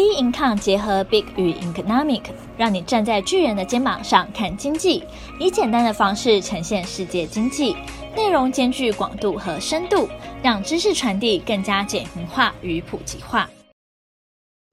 B Income 结合 Big 与 Economic，让你站在巨人的肩膀上看经济，以简单的方式呈现世界经济，内容兼具广度和深度，让知识传递更加简明化与普及化。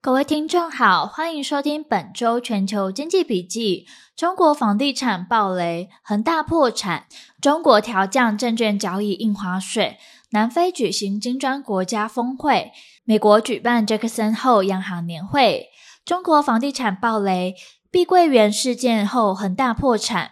各位听众好，欢迎收听本周全球经济笔记。中国房地产暴雷，恒大破产；中国调降证券交易印花税；南非举行金砖国家峰会。美国举办杰克森后央行年会，中国房地产暴雷，碧桂园事件后恒大破产。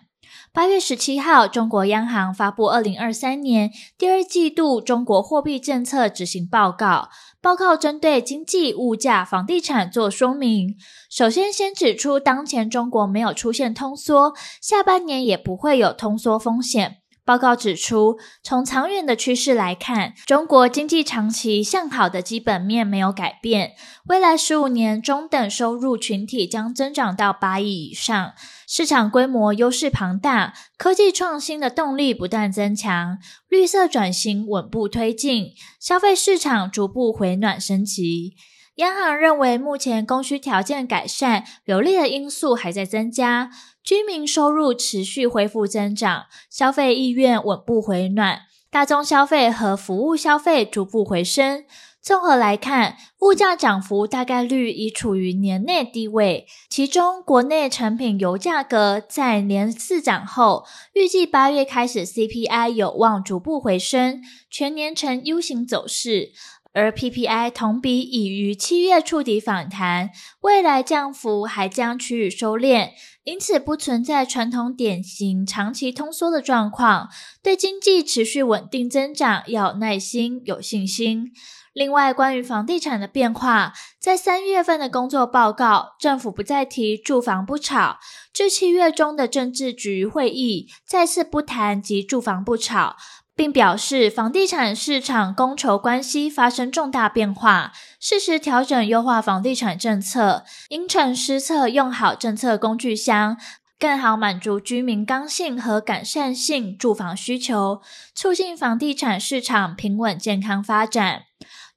八月十七号，中国央行发布二零二三年第二季度中国货币政策执行报告，报告针对经济、物价、房地产做说明。首先，先指出当前中国没有出现通缩，下半年也不会有通缩风险。报告指出，从长远的趋势来看，中国经济长期向好的基本面没有改变。未来十五年，中等收入群体将增长到八亿以上，市场规模优势庞大，科技创新的动力不断增强，绿色转型稳步推进，消费市场逐步回暖升级。央行认为，目前供需条件改善，有利的因素还在增加。居民收入持续恢复增长，消费意愿稳步回暖，大宗消费和服务消费逐步回升。综合来看，物价涨幅大概率已处于年内低位。其中，国内成品油价格在连四涨后，预计八月开始 CPI 有望逐步回升，全年呈 U 型走势。而 PPI 同比已于七月触底反弹，未来降幅还将趋于收敛，因此不存在传统典型长期通缩的状况。对经济持续稳定增长要有耐心、有信心。另外，关于房地产的变化，在三月份的工作报告，政府不再提住房不炒，至七月中的政治局会议再次不谈及住房不炒。并表示，房地产市场供求关系发生重大变化，适时调整优化房地产政策，因城施策，用好政策工具箱，更好满足居民刚性和改善性住房需求，促进房地产市场平稳健康发展。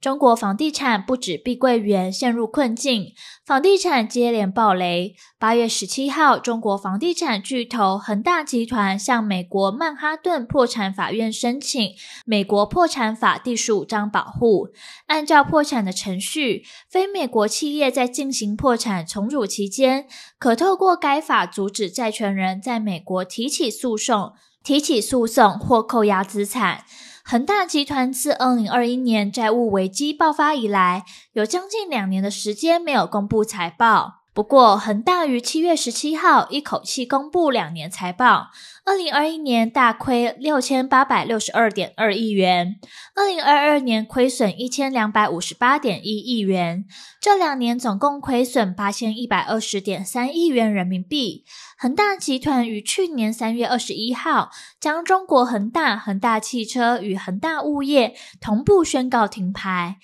中国房地产不止碧桂园陷入困境，房地产接连暴雷。八月十七号，中国房地产巨头恒大集团向美国曼哈顿破产法院申请美国破产法第十五章保护。按照破产的程序，非美国企业在进行破产重组期间，可透过该法阻止债权人在美国提起诉讼、提起诉讼或扣押资产。恒大集团自二零二一年债务危机爆发以来，有将近两年的时间没有公布财报。不过，恒大于七月十七号一口气公布两年财报。二零二一年大亏六千八百六十二点二亿元，二零二二年亏损一千两百五十八点一亿元，这两年总共亏损八千一百二十点三亿元人民币。恒大集团于去年三月二十一号将中国恒大、恒大汽车与恒大物业同步宣告停牌，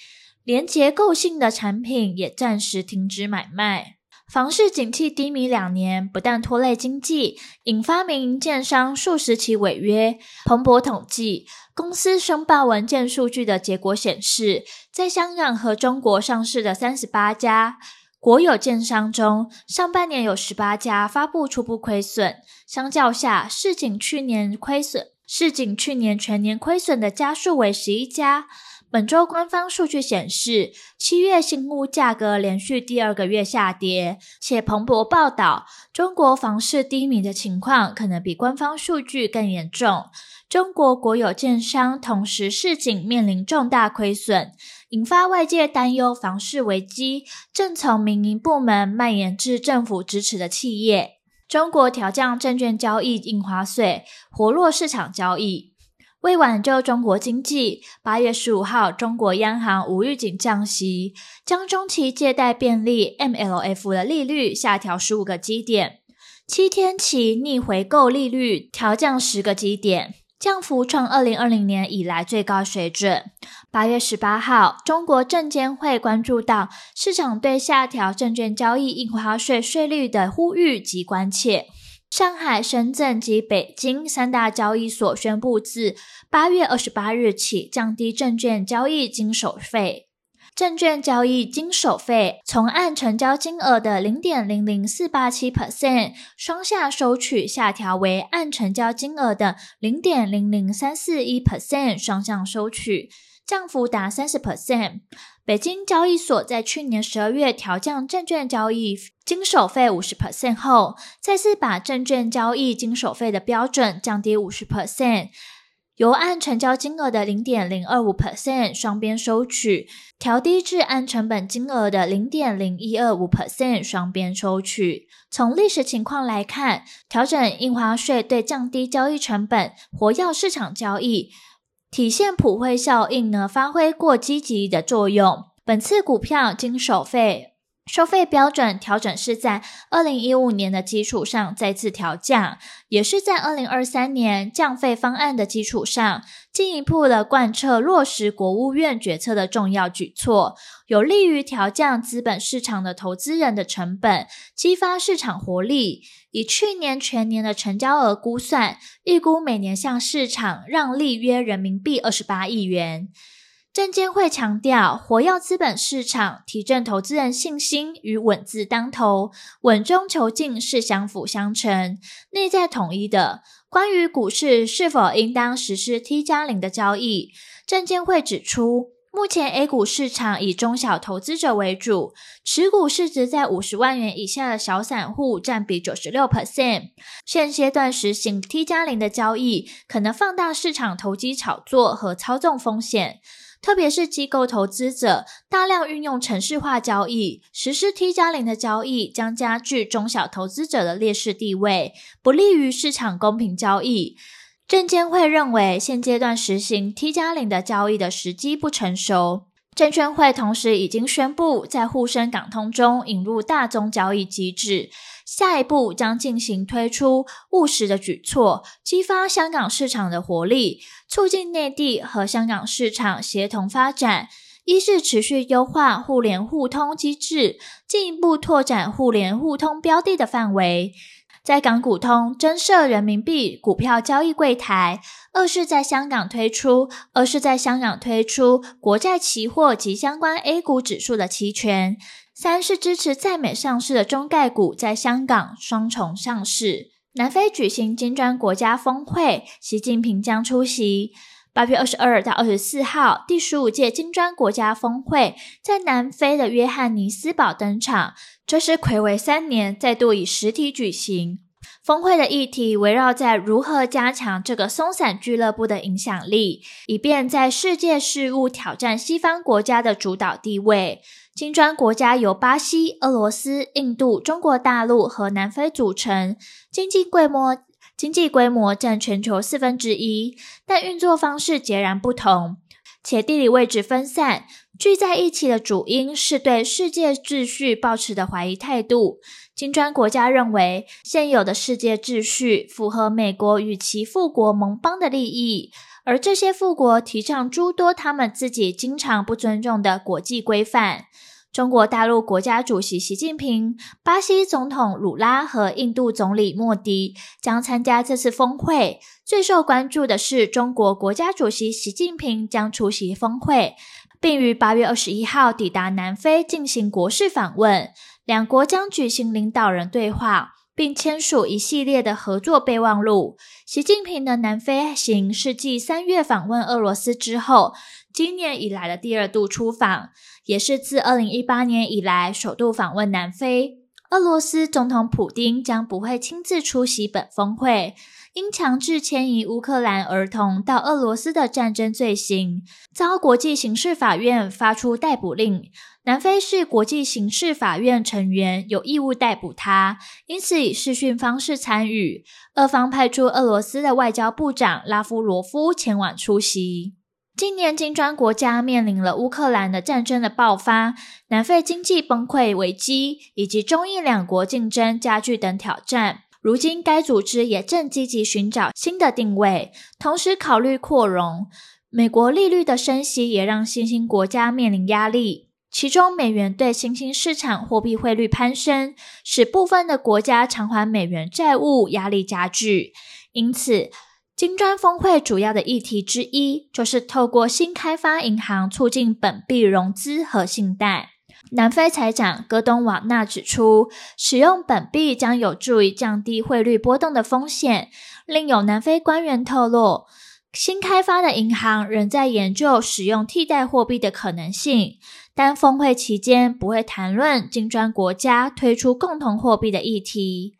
连结构性的产品也暂时停止买卖。房市景气低迷两年，不但拖累经济，引发民营建商数十起违约。彭博统计，公司申报文件数据的结果显示，在香港和中国上市的三十八家国有建商中，上半年有十八家发布初步亏损。相较下，市井去年亏损，市井去年全年亏损的家数为十一家。本周官方数据显示，七月新屋价格连续第二个月下跌，且彭博报道，中国房市低迷的情况可能比官方数据更严重。中国国有建商同时市井面临重大亏损，引发外界担忧房市危机正从民营部门蔓延至政府支持的企业。中国调降证券交易印花税，活络市场交易。为挽救中国经济，八月十五号，中国央行无预警降息，将中期借贷便利 （MLF） 的利率下调十五个基点，七天期逆回购利率调降十个基点，降幅创二零二零年以来最高水准。八月十八号，中国证监会关注到市场对下调证券交易印花税税率的呼吁及关切。上海、深圳及北京三大交易所宣布，自八月二十八日起降低证券交易经手费。证券交易经手费从按成交金额的零点零零四八七 percent 双下收取，下调为按成交金额的零点零零三四一 percent 双向收取，降幅达三十 percent。北京交易所在去年十二月调降证券交易经手费五十 percent 后，再次把证券交易经手费的标准降低五十 percent。由按成交金额的零点零二五 percent 双边收取，调低至按成本金额的零点零一二五 percent 双边收取。从历史情况来看，调整印花税对降低交易成本、活跃市场交易、体现普惠效应呢，发挥过积极的作用。本次股票经手费。收费标准调整是在二零一五年的基础上再次调降，也是在二零二三年降费方案的基础上，进一步的贯彻落实国务院决策的重要举措，有利于调降资本市场的投资人的成本，激发市场活力。以去年全年的成交额估算，预估每年向市场让利约人民币二十八亿元。证监会强调，活跃资本市场、提振投资人信心与稳字当头，稳中求进是相辅相成、内在统一的。关于股市是否应当实施 T 加零的交易，证监会指出，目前 A 股市场以中小投资者为主，持股市值在五十万元以下的小散户占比九十六 percent。现阶段实行 T 加零的交易，可能放大市场投机炒作和操纵风险。特别是机构投资者大量运用程式化交易，实施 T 加零的交易，将加剧中小投资者的劣势地位，不利于市场公平交易。证监会认为，现阶段实行 T 加零的交易的时机不成熟。证券会同时已经宣布，在沪深港通中引入大宗交易机制。下一步将进行推出务实的举措，激发香港市场的活力，促进内地和香港市场协同发展。一是持续优化互联互通机制，进一步拓展互联互通标的的范围。在港股通增设人民币股票交易柜台，二是在香港推出，二是在香港推出国债期货及相关 A 股指数的期权，三是支持在美上市的中概股在香港双重上市。南非举行金砖国家峰会，习近平将出席。八月二十二到二十四号，第十五届金砖国家峰会在南非的约翰尼斯堡登场。这是睽违三年再度以实体举行。峰会的议题围绕在如何加强这个松散俱乐部的影响力，以便在世界事务挑战西方国家的主导地位。金砖国家由巴西、俄罗斯、印度、中国大陆和南非组成，经济规模经济规模占全球四分之一，但运作方式截然不同，且地理位置分散。聚在一起的主因是对世界秩序抱持的怀疑态度。金砖国家认为，现有的世界秩序符合美国与其富国盟邦的利益，而这些富国提倡诸多他们自己经常不尊重的国际规范。中国大陆国家主席习近平、巴西总统鲁拉和印度总理莫迪将参加这次峰会。最受关注的是，中国国家主席习近平将出席峰会。并于八月二十一号抵达南非进行国事访问，两国将举行领导人对话，并签署一系列的合作备忘录。习近平的南非行是继三月访问俄罗斯之后，今年以来的第二度出访，也是自二零一八年以来首度访问南非。俄罗斯总统普丁将不会亲自出席本峰会。因强制迁移乌克兰儿童到俄罗斯的战争罪行，遭国际刑事法院发出逮捕令。南非是国际刑事法院成员，有义务逮捕他，因此以视讯方式参与。俄方派出俄罗斯的外交部长拉夫罗夫前往出席。今年金砖国家面临了乌克兰的战争的爆发、南非经济崩溃危机以及中印两国竞争加剧等挑战。如今，该组织也正积极寻找新的定位，同时考虑扩容。美国利率的升息也让新兴国家面临压力，其中美元对新兴市场货币汇率攀升，使部分的国家偿还美元债务压力加剧。因此，金砖峰会主要的议题之一，就是透过新开发银行促进本币融资和信贷。南非财长戈东瓦纳指出，使用本币将有助于降低汇率波动的风险。另有南非官员透露，新开发的银行仍在研究使用替代货币的可能性，但峰会期间不会谈论金砖国家推出共同货币的议题。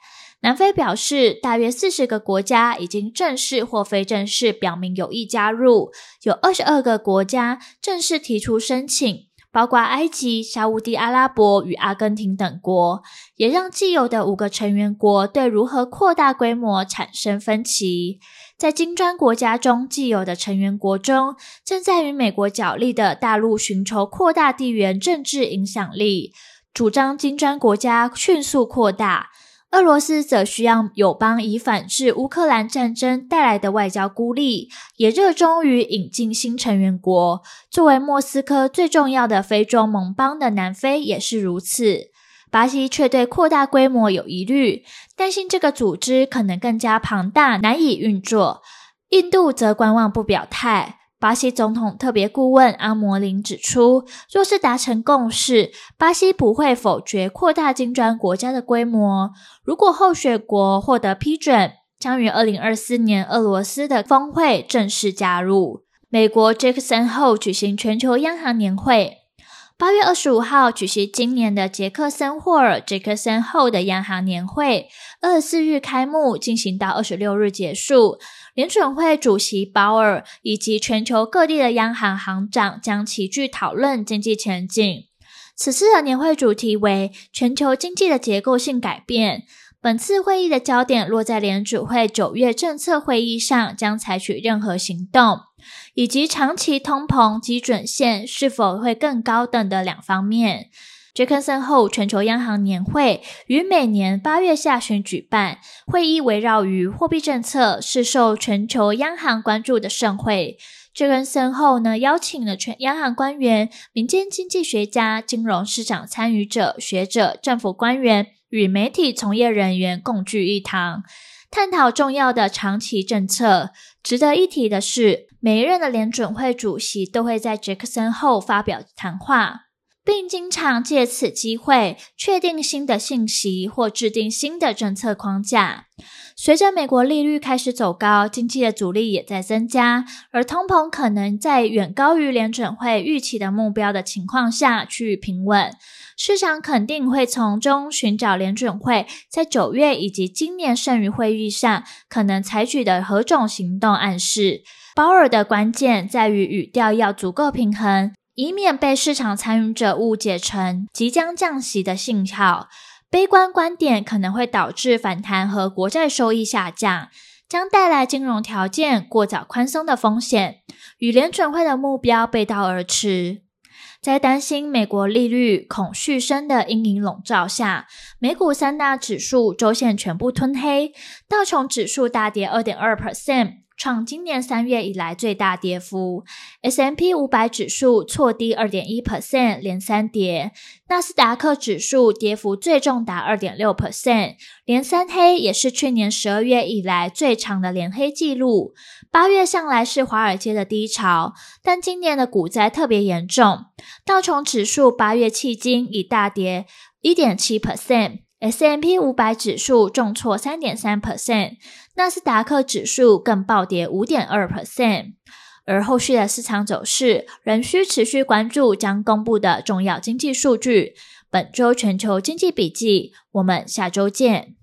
南非表示，大约四十个国家已经正式或非正式表明有意加入，有二十二个国家正式提出申请，包括埃及、沙乌地阿拉伯与阿根廷等国，也让既有的五个成员国对如何扩大规模产生分歧。在金砖国家中，既有的成员国中，正在与美国角力的大陆寻求扩大地缘政治影响力，主张金砖国家迅速扩大。俄罗斯则需要友邦以反制乌克兰战争带来的外交孤立，也热衷于引进新成员国。作为莫斯科最重要的非洲盟邦的南非也是如此。巴西却对扩大规模有疑虑，担心这个组织可能更加庞大，难以运作。印度则观望不表态。巴西总统特别顾问阿摩林指出，若是达成共识，巴西不会否决扩大金砖国家的规模。如果候选国获得批准，将于二零二四年俄罗斯的峰会正式加入。美国杰克森后举行全球央行年会，八月二十五号举行今年的杰克森霍尔杰克森后的央行年会，二十四日开幕，进行到二十六日结束。联准会主席鲍尔以及全球各地的央行行长将齐聚讨论经济前景。此次的年会主题为全球经济的结构性改变。本次会议的焦点落在联储会九月政策会议上将采取任何行动，以及长期通膨基准线是否会更高等的两方面。杰克森后全球央行年会于每年八月下旬举办，会议围绕于货币政策，是受全球央行关注的盛会。杰克森后呢，邀请了全央行官员、民间经济学家、金融市场参与者、学者、政府官员与媒体从业人员共聚一堂，探讨重要的长期政策。值得一提的是，每一任的联准会主席都会在杰克森后发表谈话。并经常借此机会确定新的信息或制定新的政策框架。随着美国利率开始走高，经济的阻力也在增加，而通膨可能在远高于联准会预期的目标的情况下趋于平稳。市场肯定会从中寻找联准会在九月以及今年剩余会议上可能采取的何种行动暗示。鲍尔的关键在于语调要足够平衡。以免被市场参与者误解成即将降息的信号，悲观观点可能会导致反弹和国债收益下降，将带来金融条件过早宽松的风险，与联准会的目标背道而驰。在担心美国利率恐续升的阴影笼罩下，美股三大指数周线全部吞黑，道琼指数大跌二点二 percent。创今年三月以来最大跌幅，S&P 五百指数挫低二点一 percent，连三跌；纳斯达克指数跌幅最重达二点六 percent，连三黑，也是去年十二月以来最长的连黑记录。八月向来是华尔街的低潮，但今年的股灾特别严重，道琼指数八月迄今已大跌一点七 percent。S&P 五百指数重挫三点三 percent，纳斯达克指数更暴跌五点二 percent。而后续的市场走势仍需持续关注将公布的重要经济数据。本周全球经济笔记，我们下周见。